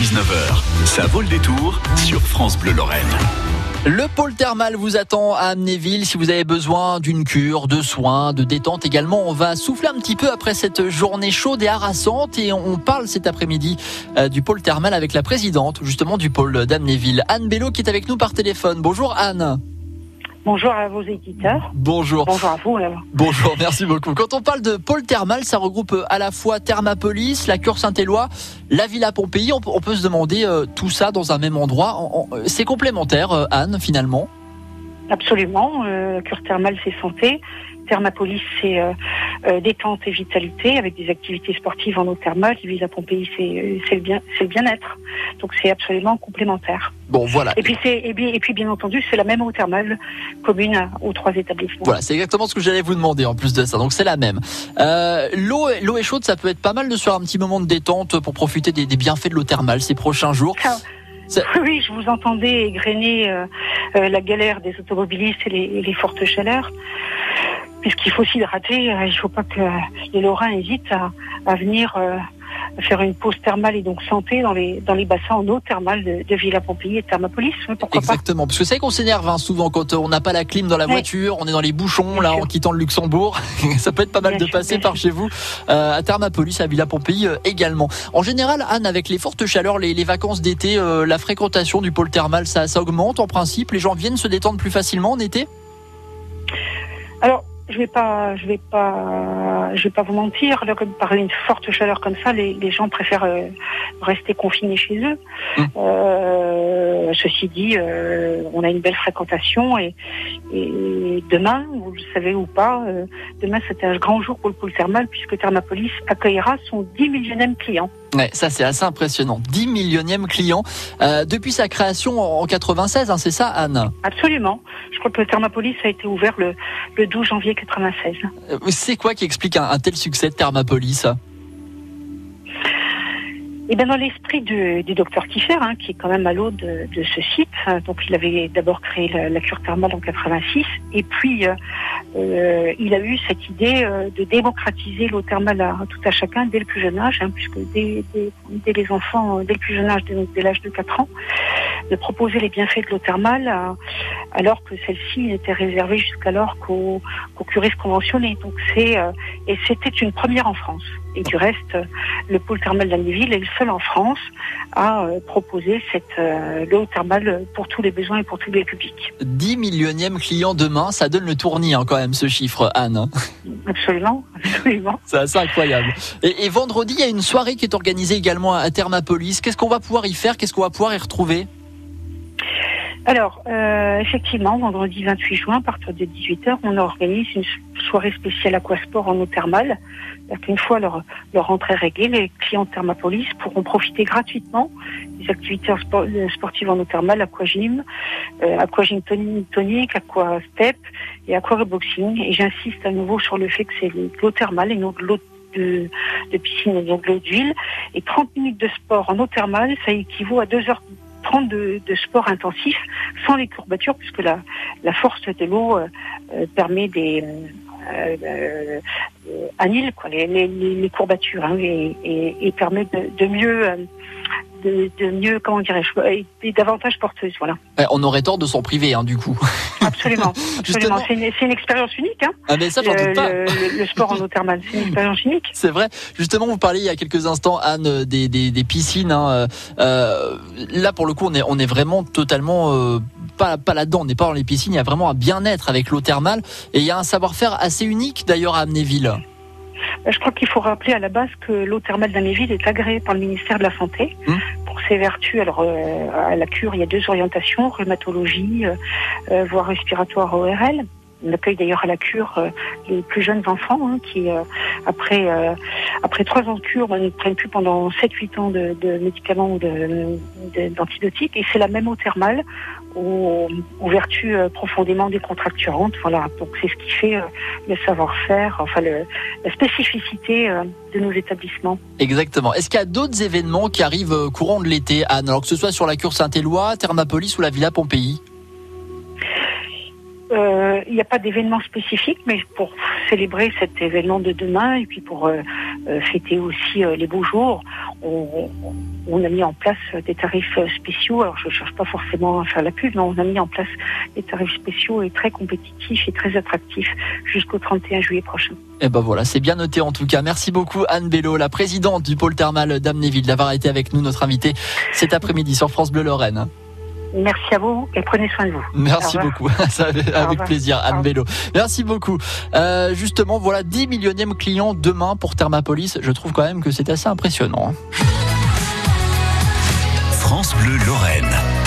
19h, ça vaut le détour sur France Bleu Lorraine. Le pôle thermal vous attend à Amnéville si vous avez besoin d'une cure, de soins, de détente également. On va souffler un petit peu après cette journée chaude et harassante et on parle cet après-midi euh, du pôle thermal avec la présidente justement du pôle d'Amnéville, Anne Bello qui est avec nous par téléphone. Bonjour Anne. Bonjour à vos éditeurs. Bonjour. Bonjour à vous. Bonjour, merci beaucoup. Quand on parle de pôle thermal, ça regroupe à la fois Thermapolis, la Cure Saint-Éloi, la Villa Pompéi. On, peut se demander euh, tout ça dans un même endroit. C'est complémentaire, euh, Anne, finalement? Absolument. Euh, cure thermale, c'est santé. Thermapolis, c'est euh, euh, détente et vitalité avec des activités sportives en eau thermale. Villa Pompéi, c'est c'est le bien, c'est le bien-être. Donc c'est absolument complémentaire. Bon, voilà. Et puis c'est et, et puis bien entendu, c'est la même eau thermale commune aux trois établissements. Voilà, c'est exactement ce que j'allais vous demander en plus de ça. Donc c'est la même. Euh, l'eau l'eau est chaude, ça peut être pas mal de se faire un petit moment de détente pour profiter des, des bienfaits de l'eau thermale ces prochains jours. Oui, je vous entendais égrener euh, euh, la galère des automobilistes et les, les fortes chaleurs. Puisqu'il faut s'hydrater, euh, il ne faut pas que les Lorrains hésitent à, à venir faire une pause thermale et donc santé dans les, dans les bassins en eau thermale de, de Villa Pompéi et Thermopolis. Pourquoi Exactement, parce que c'est qu'on s'énerve hein, souvent quand on n'a pas la clim dans la voiture, on est dans les bouchons là en quittant le Luxembourg. Ça peut être pas mal de passer par chez vous euh, à Thermopolis, à Villa Pompéi euh, également. En général, Anne, avec les fortes chaleurs, les, les vacances d'été, euh, la fréquentation du pôle thermal, ça, ça augmente en principe. Les gens viennent se détendre plus facilement en été? Alors je vais pas, je vais pas, je vais pas vous mentir. Par une forte chaleur comme ça, les, les gens préfèrent euh, rester confinés chez eux. Mmh. Euh, ceci dit, euh, on a une belle fréquentation et, et, demain, vous le savez ou pas, demain c'est un grand jour pour le pôle thermal puisque Thermapolis accueillera son 10 millionième client. Ouais, ça c'est assez impressionnant. 10 millionième client euh, depuis sa création en 96, hein, c'est ça Anne? Absolument. Je crois que Thermapolis a été ouvert le, le 12 janvier 96. Euh, c'est quoi qui explique un, un tel succès de Thermapolis et bien dans l'esprit du, docteur Kiffer, hein, qui est quand même à l'eau de, ce site, hein, donc il avait d'abord créé la, cure thermale en 86, et puis euh, euh, il a eu cette idée euh, de démocratiser l'eau thermale à, tout à chacun dès le plus jeune âge, hein, puisque dès, les enfants, dès le plus jeune âge, dès, l'âge de 4 ans, de proposer les bienfaits de l'eau thermale, alors que celle-ci n'était réservée jusqu'alors qu'aux qu curistes conventionnés. Donc c'est et c'était une première en France. Et du reste, le pôle thermal d'Anneville est le seul en France à euh, proposer cette euh, l'eau thermale pour tous les besoins et pour tous les publics. 10 millionième client demain, ça donne le tournis hein, quand même ce chiffre, Anne. Absolument, absolument. C'est assez incroyable. Et, et, vendredi, il y a une soirée qui est organisée également à Thermapolis. Qu'est-ce qu'on va pouvoir y faire? Qu'est-ce qu'on va pouvoir y retrouver? Alors, euh, effectivement, vendredi 28 juin, à partir de 18h, on organise une soirée spéciale aquasport en eau thermale. Une fois leur, leur rentrée réglée, les clients Thermapolis pourront profiter gratuitement des activités euh, sportives en eau thermale, aquagym, euh, aquagym tonique, aquastep et aquaboxing. Et j'insiste à nouveau sur le fait que c'est de l'eau thermale et non de l'eau de, piscine et de l'eau d'huile. Et 30 minutes de sport en eau thermale, ça équivaut à 2 heures 30 de, de, sport intensif sans les courbatures puisque la, la force de l'eau euh, euh permet des euh, euh, annule quoi, les, les, les courbatures hein, et, et, et, permet de, de mieux euh, de, de, mieux, comment dirais-je, et davantage porteuse, voilà. on aurait tort de s'en priver, hein, du coup. Absolument, absolument. C'est une, une, expérience unique. Hein. Ah mais ça, j'en doute pas. Le, le, sport en eau thermale, c'est une expérience unique. C'est vrai. Justement, vous parliez il y a quelques instants, Anne, des, des, des piscines. Hein. Euh, là, pour le coup, on est, on est vraiment totalement euh, pas, pas là-dedans. On n'est pas dans les piscines. Il y a vraiment un bien-être avec l'eau thermale, et il y a un savoir-faire assez unique d'ailleurs à Amnéville. Je crois qu'il faut rappeler à la base que l'eau thermale d'Amnéville est agréée par le ministère de la Santé. Mmh pour ses vertus. Alors, euh, à la cure, il y a deux orientations, rhumatologie, euh, euh voire respiratoire ORL. On accueille d'ailleurs à la cure euh, les plus jeunes enfants hein, qui, euh, après après trois ans de cure, ben, ne prennent plus pendant 7-8 ans de, de, médicaments ou d'antibiotiques. Et c'est la même eau thermale aux, aux vertus profondément décontracturantes. Voilà, donc c'est ce qui fait le savoir-faire, enfin le, la spécificité de nos établissements. Exactement. Est-ce qu'il y a d'autres événements qui arrivent courant de l'été, Anne, alors que ce soit sur la cure Saint-Éloi, Thermapolis ou la Villa Pompéi? Euh, il n'y a pas d'événement spécifique, mais pour célébrer cet événement de demain et puis pour euh, fêter aussi les beaux jours, on, on, a mis en place des tarifs spéciaux. Alors je ne cherche pas forcément à faire la pub, mais on a mis en place des tarifs spéciaux et très compétitifs et très attractifs jusqu'au 31 juillet prochain. Et eh ben voilà, c'est bien noté en tout cas. Merci beaucoup Anne Bello, la présidente du pôle thermal d'Amnéville, d'avoir été avec nous, notre invitée cet après-midi sur France Bleu Lorraine. Merci à vous et prenez soin de vous. Merci beaucoup. avec plaisir, Anne Bello. Merci beaucoup. Euh, justement, voilà 10 millionièmes clients demain pour Thermapolis. Je trouve quand même que c'est assez impressionnant. France Bleu Lorraine.